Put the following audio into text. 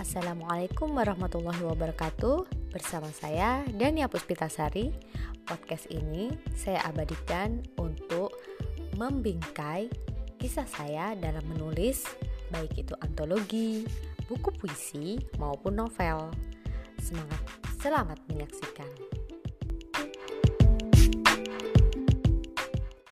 Assalamualaikum warahmatullahi wabarakatuh. Bersama saya Dania Puspitasari. Podcast ini saya abadikan untuk membingkai kisah saya dalam menulis Baik itu antologi, buku puisi maupun novel. Semangat, selamat menyaksikan.